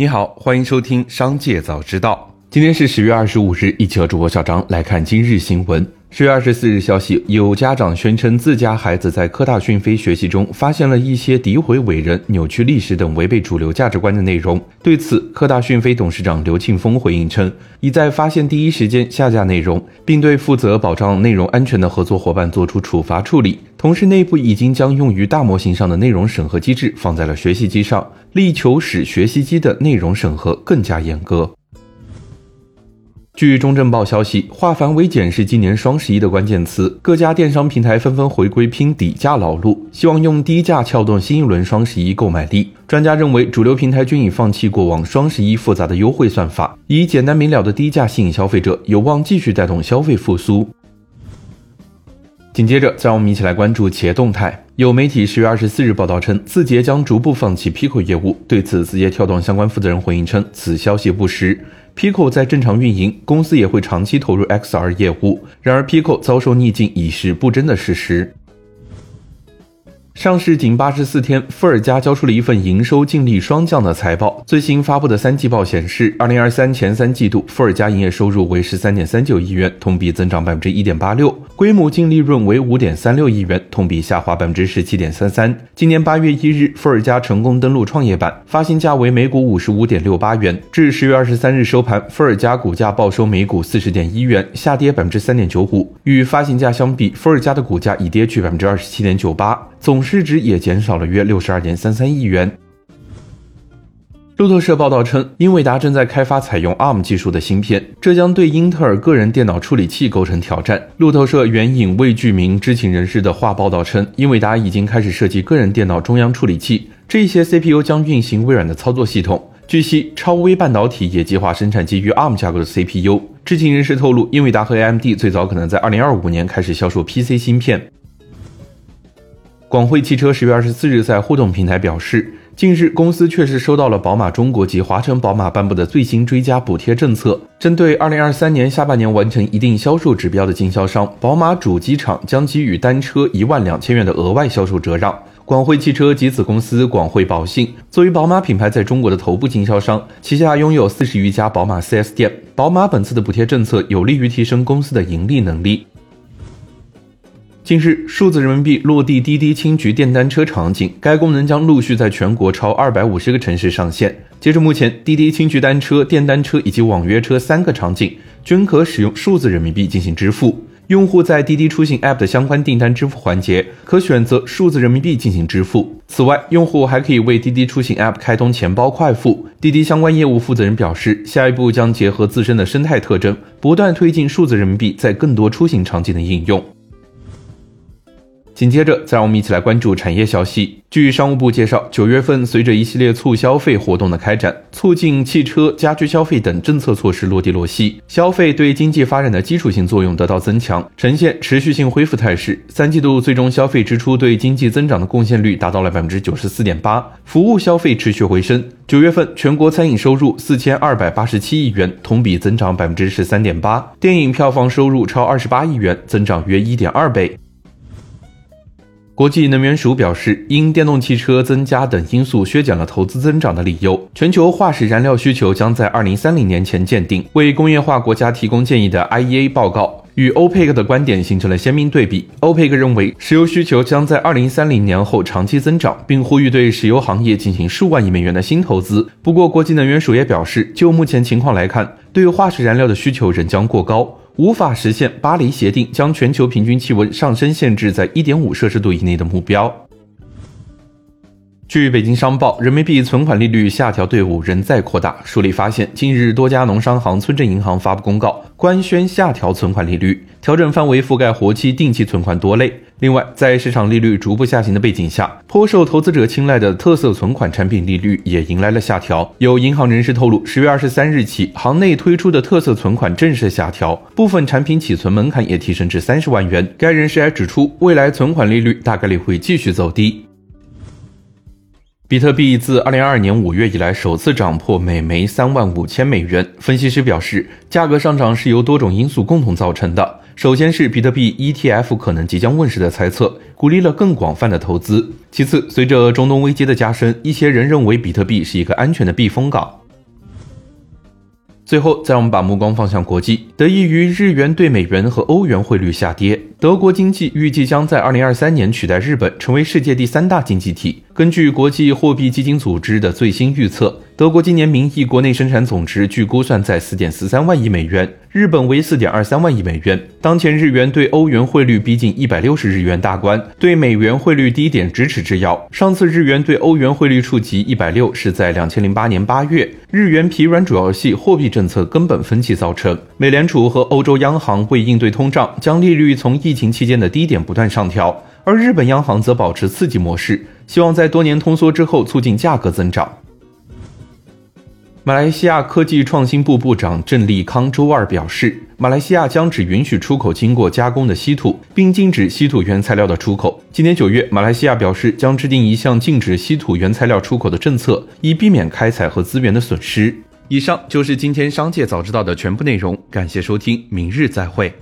你好，欢迎收听《商界早知道》。今天是十月二十五日，一起和主播小张来看今日新闻。十月二十四日，消息有家长宣称自家孩子在科大讯飞学习中发现了一些诋毁伟人、扭曲历史等违背主流价值观的内容。对此，科大讯飞董事长刘庆峰回应称，已在发现第一时间下架内容，并对负责保障内容安全的合作伙伴作出处罚处理。同时，内部已经将用于大模型上的内容审核机制放在了学习机上，力求使学习机的内容审核更加严格。据中证报消息，化繁为简是今年双十一的关键词，各家电商平台纷纷回归拼底价老路，希望用低价撬动新一轮双十一购买力。专家认为，主流平台均已放弃过往双十一复杂的优惠算法，以简单明了的低价吸引消费者，有望继续带动消费复苏。紧接着，再让我们一起来关注企业动态。有媒体十月二十四日报道称，字节将逐步放弃 Pico 业务。对此，字节跳动相关负责人回应称，此消息不实。Pico 在正常运营，公司也会长期投入 XR 业务。然而，Pico 遭受逆境已是不争的事实。上市仅八十四天，富尔佳交出了一份营收净利双降的财报。最新发布的三季报显示，二零二三前三季度，富尔佳营业收入为十三点三九亿元，同比增长百分之一点八六；规模净利润为五点三六亿元，同比下滑百分之十七点三三。今年八月一日，富尔佳成功登陆创业板，发行价为每股五十五点六八元。至十月二十三日收盘，富尔佳股价报收每股四十点一元，下跌百分之三点九五。与发行价相比，富尔佳的股价已跌去百分之二十七点九八。总市值也减少了约六十二点三三亿元。路透社报道称，英伟达正在开发采用 ARM 技术的芯片，这将对英特尔个人电脑处理器构成挑战。路透社援引未具名知情人士的话报道称，英伟达已经开始设计个人电脑中央处理器，这些 CPU 将运行微软的操作系统。据悉，超微半导体也计划生产基于 ARM 架构的 CPU。知情人士透露，英伟达和 AMD 最早可能在二零二五年开始销售 PC 芯片。广汇汽车十月二十四日在互动平台表示，近日公司确实收到了宝马中国及华晨宝马颁布的最新追加补贴政策，针对二零二三年下半年完成一定销售指标的经销商，宝马主机厂将给予单车一万两千元的额外销售折让。广汇汽车及子公司广汇宝信作为宝马品牌在中国的头部经销商，旗下拥有四十余家宝马 4S 店。宝马本次的补贴政策有利于提升公司的盈利能力。近日，数字人民币落地滴滴青桔电单车场景，该功能将陆续在全国超二百五十个城市上线。截至目前，滴滴青桔单车、电单车以及网约车三个场景均可使用数字人民币进行支付。用户在滴滴出行 App 的相关订单支付环节，可选择数字人民币进行支付。此外，用户还可以为滴滴出行 App 开通钱包快付。滴滴相关业务负责人表示，下一步将结合自身的生态特征，不断推进数字人民币在更多出行场景的应用。紧接着，再让我们一起来关注产业消息。据商务部介绍，九月份随着一系列促消费活动的开展，促进汽车、家居消费等政策措施落地落细，消费对经济发展的基础性作用得到增强，呈现持续性恢复态势。三季度最终消费支出对经济增长的贡献率达到了百分之九十四点八，服务消费持续回升。九月份全国餐饮收入四千二百八十七亿元，同比增长百分之十三点八；电影票房收入超二十八亿元，增长约一点二倍。国际能源署表示，因电动汽车增加等因素削减了投资增长的理由，全球化石燃料需求将在二零三零年前见顶。为工业化国家提供建议的 IEA 报告与欧佩克的观点形成了鲜明对比。欧佩克认为，石油需求将在二零三零年后长期增长，并呼吁对石油行业进行数万亿美元的新投资。不过，国际能源署也表示，就目前情况来看，对化石燃料的需求仍将过高。无法实现巴黎协定将全球平均气温上升限制在1.5摄氏度以内的目标。据北京商报，人民币存款利率下调队伍仍在扩大。梳理发现，近日多家农商行、村镇银行发布公告，官宣下调存款利率，调整范围覆盖活期、定期存款多类。另外，在市场利率逐步下行的背景下，颇受投资者青睐的特色存款产品利率也迎来了下调。有银行人士透露，十月二十三日起，行内推出的特色存款正式下调，部分产品起存门槛也提升至三十万元。该人士还指出，未来存款利率大概率会继续走低。比特币自2022年5月以来首次涨破每枚三万五千美元。分析师表示，价格上涨是由多种因素共同造成的。首先是比特币 ETF 可能即将问世的猜测，鼓励了更广泛的投资。其次，随着中东危机的加深，一些人认为比特币是一个安全的避风港。最后，再让我们把目光放向国际。得益于日元对美元和欧元汇率下跌，德国经济预计将在2023年取代日本，成为世界第三大经济体。根据国际货币基金组织的最新预测，德国今年名义国内生产总值据估算在4.43万亿美元，日本为4.23万亿美元。当前日元对欧元汇率逼近160日元大关，对美元汇率低点咫尺之遥。上次日元对欧元汇率触及160是在2008年8月。日元疲软主要系货币政策根本分歧造成。美联储和欧洲央行为应对通胀，将利率从疫情期间的低点不断上调，而日本央行则保持刺激模式，希望在多年通缩之后促进价格增长。马来西亚科技创新部部长郑立康周二表示，马来西亚将只允许出口经过加工的稀土，并禁止稀土原材料的出口。今年九月，马来西亚表示将制定一项禁止稀土原材料出口的政策，以避免开采和资源的损失。以上就是今天商界早知道的全部内容，感谢收听，明日再会。